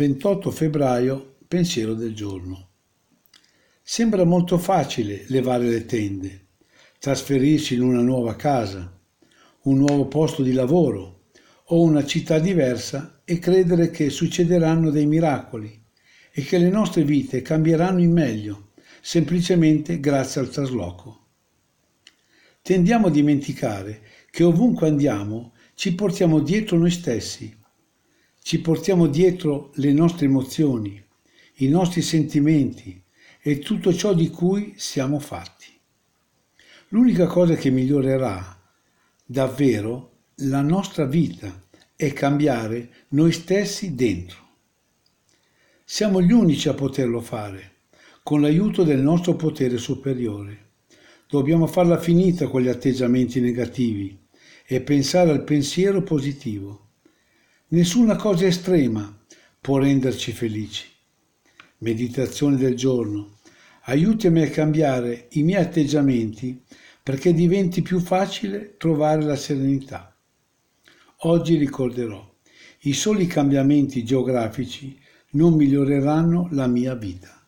28 febbraio, pensiero del giorno. Sembra molto facile levare le tende, trasferirsi in una nuova casa, un nuovo posto di lavoro o una città diversa e credere che succederanno dei miracoli e che le nostre vite cambieranno in meglio, semplicemente grazie al trasloco. Tendiamo a dimenticare che ovunque andiamo ci portiamo dietro noi stessi ci portiamo dietro le nostre emozioni, i nostri sentimenti e tutto ciò di cui siamo fatti. L'unica cosa che migliorerà davvero la nostra vita è cambiare noi stessi dentro. Siamo gli unici a poterlo fare, con l'aiuto del nostro potere superiore. Dobbiamo farla finita con gli atteggiamenti negativi e pensare al pensiero positivo. Nessuna cosa estrema può renderci felici. Meditazione del giorno. Aiutami a cambiare i miei atteggiamenti perché diventi più facile trovare la serenità. Oggi ricorderò, i soli cambiamenti geografici non miglioreranno la mia vita.